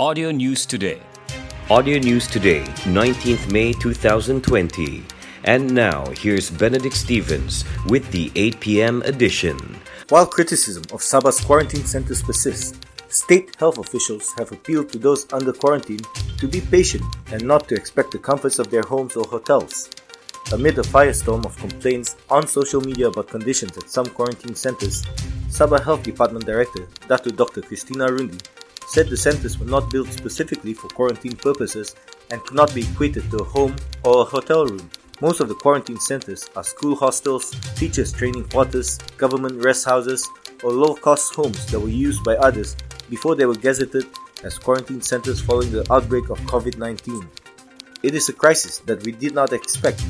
Audio News Today. Audio News Today, 19th May 2020. And now, here's Benedict Stevens with the 8 p.m. edition. While criticism of Sabah's quarantine centers persists, state health officials have appealed to those under quarantine to be patient and not to expect the comforts of their homes or hotels. Amid a firestorm of complaints on social media about conditions at some quarantine centers, Sabah Health Department Director Dr. Dr. Christina Rundi said the centers were not built specifically for quarantine purposes and could not be equated to a home or a hotel room. Most of the quarantine centers are school hostels, teachers' training quarters, government rest houses, or low cost homes that were used by others before they were gazetted as quarantine centers following the outbreak of COVID 19. It is a crisis that we did not expect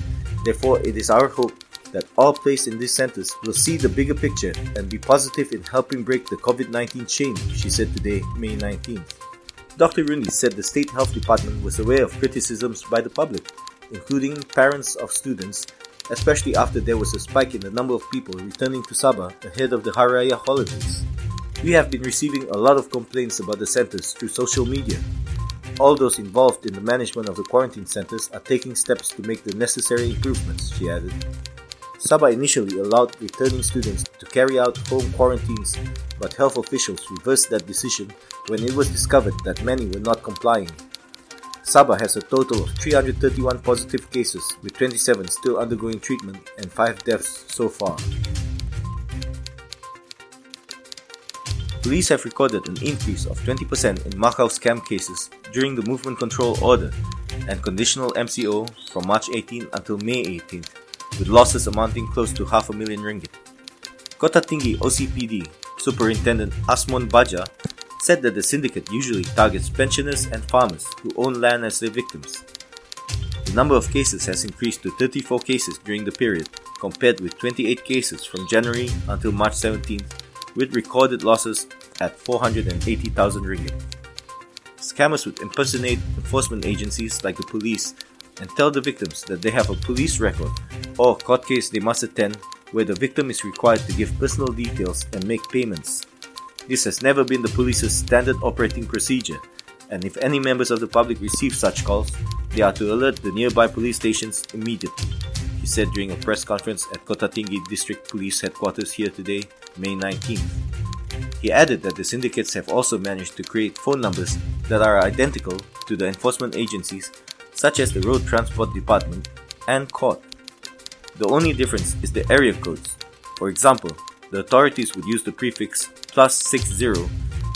Therefore, it is our hope that all placed in these centers will see the bigger picture and be positive in helping break the COVID 19 chain, she said today, May 19th. Dr. Rundi said the State Health Department was aware of criticisms by the public, including parents of students, especially after there was a spike in the number of people returning to Sabah ahead of the Hari Raya holidays. We have been receiving a lot of complaints about the centers through social media, all those involved in the management of the quarantine centers are taking steps to make the necessary improvements, she added. Sabah initially allowed returning students to carry out home quarantines, but health officials reversed that decision when it was discovered that many were not complying. Sabah has a total of 331 positive cases, with 27 still undergoing treatment and 5 deaths so far. Police have recorded an increase of 20% in Macau scam cases during the movement control order and conditional MCO from March 18 until May 18, with losses amounting close to half a million ringgit. Kota Tinggi OCPD Superintendent Asmon Baja said that the syndicate usually targets pensioners and farmers who own land as their victims. The number of cases has increased to 34 cases during the period, compared with 28 cases from January until March 17 with recorded losses at 480,000 ringgit. Scammers would impersonate enforcement agencies like the police and tell the victims that they have a police record or court case they must attend where the victim is required to give personal details and make payments. This has never been the police's standard operating procedure, and if any members of the public receive such calls, they are to alert the nearby police stations immediately, he said during a press conference at Kota Tinggi District Police Headquarters here today May 19th. He added that the syndicates have also managed to create phone numbers that are identical to the enforcement agencies, such as the Road Transport Department and court. The only difference is the area codes. For example, the authorities would use the prefix plus 60,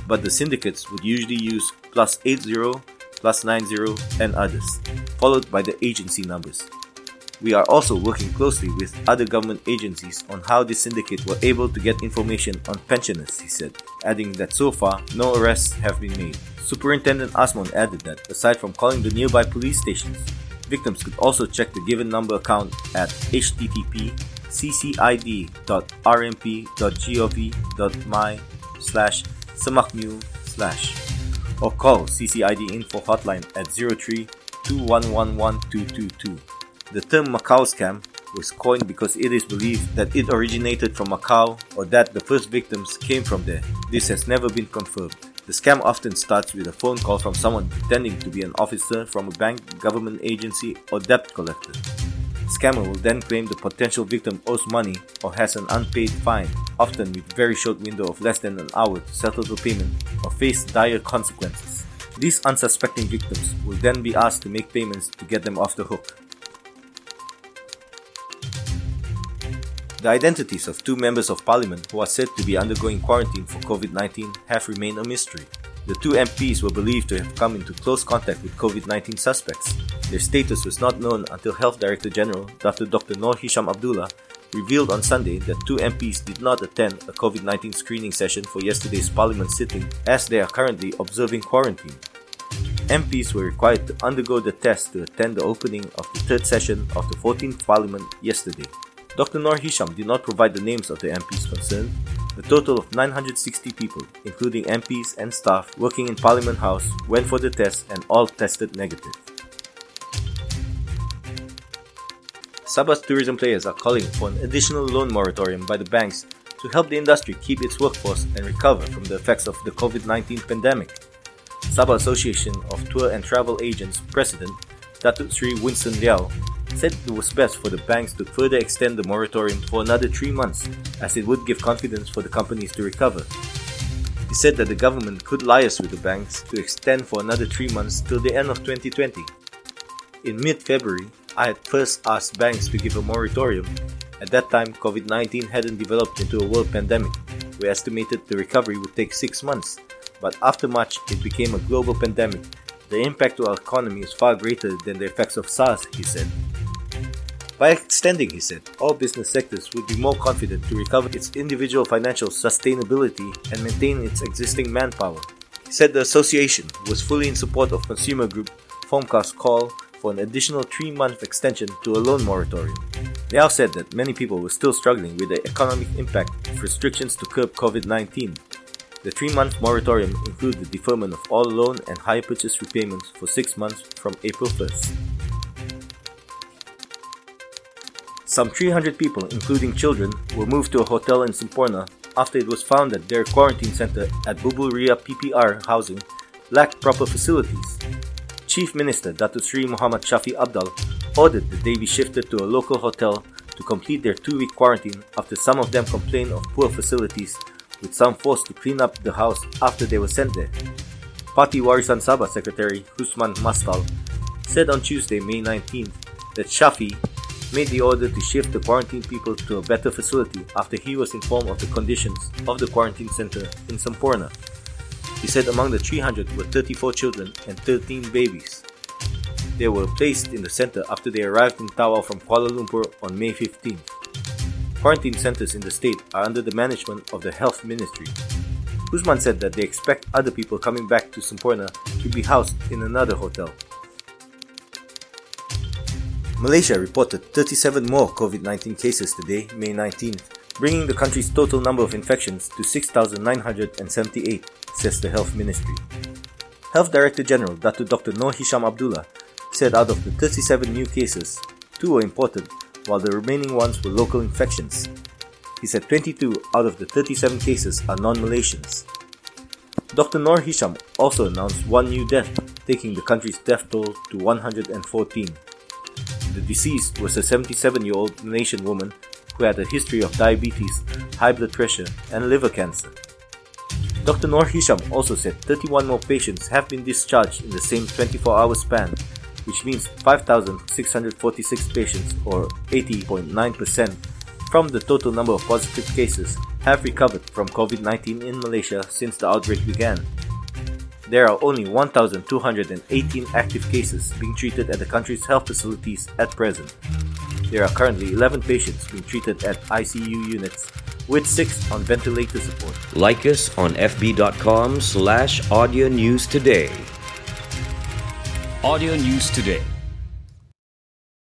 but the syndicates would usually use plus 80, plus 90, and others, followed by the agency numbers. We are also working closely with other government agencies on how this syndicate were able to get information on pensioners, he said, adding that so far no arrests have been made. Superintendent Asmon added that aside from calling the nearby police stations, victims could also check the given number account at http ccid.rmp.gov.my slash slash or call CCID info hotline at 03 2111222. The term Macau scam was coined because it is believed that it originated from Macau or that the first victims came from there. This has never been confirmed. The scam often starts with a phone call from someone pretending to be an officer from a bank, government agency, or debt collector. The scammer will then claim the potential victim owes money or has an unpaid fine, often with very short window of less than an hour to settle the payment or face dire consequences. These unsuspecting victims will then be asked to make payments to get them off the hook. The identities of two members of parliament who are said to be undergoing quarantine for COVID 19 have remained a mystery. The two MPs were believed to have come into close contact with COVID 19 suspects. Their status was not known until Health Director General Dr. Dr. Noor Hisham Abdullah revealed on Sunday that two MPs did not attend a COVID 19 screening session for yesterday's parliament sitting as they are currently observing quarantine. MPs were required to undergo the test to attend the opening of the third session of the 14th Parliament yesterday. Dr. Noor Hisham did not provide the names of the MPs concerned. A total of 960 people, including MPs and staff working in Parliament House, went for the test and all tested negative. Sabah's tourism players are calling for an additional loan moratorium by the banks to help the industry keep its workforce and recover from the effects of the COVID 19 pandemic. Sabah Association of Tour and Travel Agents President Datuk Sri Winston Liaw said it was best for the banks to further extend the moratorium for another three months, as it would give confidence for the companies to recover. He said that the government could liaise with the banks to extend for another three months till the end of 2020. In mid February, I had first asked banks to give a moratorium. At that time, COVID 19 hadn't developed into a world pandemic. We estimated the recovery would take six months, but after March, it became a global pandemic. The impact to our economy is far greater than the effects of SARS, he said. By extending, he said, all business sectors would be more confident to recover its individual financial sustainability and maintain its existing manpower. He said the association was fully in support of consumer group Fomca's call for an additional three-month extension to a loan moratorium. Liaw said that many people were still struggling with the economic impact of restrictions to curb COVID-19. The three-month moratorium included the deferment of all loan and hire purchase repayments for six months from April 1st. Some 300 people, including children, were moved to a hotel in Semporna after it was found that their quarantine center at Buburia PPR housing lacked proper facilities. Chief Minister Datu Sri Muhammad Shafie Apdal ordered that they be shifted to a local hotel to complete their two-week quarantine after some of them complained of poor facilities, with some forced to clean up the house after they were sent there. Party Warisan Sabah Secretary Husman Mastal said on Tuesday, May 19th, that Shafie made the order to shift the quarantine people to a better facility after he was informed of the conditions of the quarantine center in Semporna. He said among the 300 were 34 children and 13 babies. They were placed in the center after they arrived in Tawau from Kuala Lumpur on May 15. Quarantine centers in the state are under the management of the Health Ministry. Usman said that they expect other people coming back to Semporna to be housed in another hotel. Malaysia reported 37 more COVID 19 cases today, May 19th, bringing the country's total number of infections to 6,978, says the Health Ministry. Health Director General Datu Dr. Noor Hisham Abdullah said out of the 37 new cases, two were imported, while the remaining ones were local infections. He said 22 out of the 37 cases are non Malaysians. Dr. Noor Hisham also announced one new death, taking the country's death toll to 114. The deceased was a 77 year old Malaysian woman who had a history of diabetes, high blood pressure, and liver cancer. Dr. Noor Hisham also said 31 more patients have been discharged in the same 24 hour span, which means 5,646 patients, or 80.9%, from the total number of positive cases have recovered from COVID 19 in Malaysia since the outbreak began there are only 1,218 active cases being treated at the country's health facilities at present. There are currently 11 patients being treated at ICU units, with 6 on ventilator support. Like us on fb.com slash audio news today. Audio News Today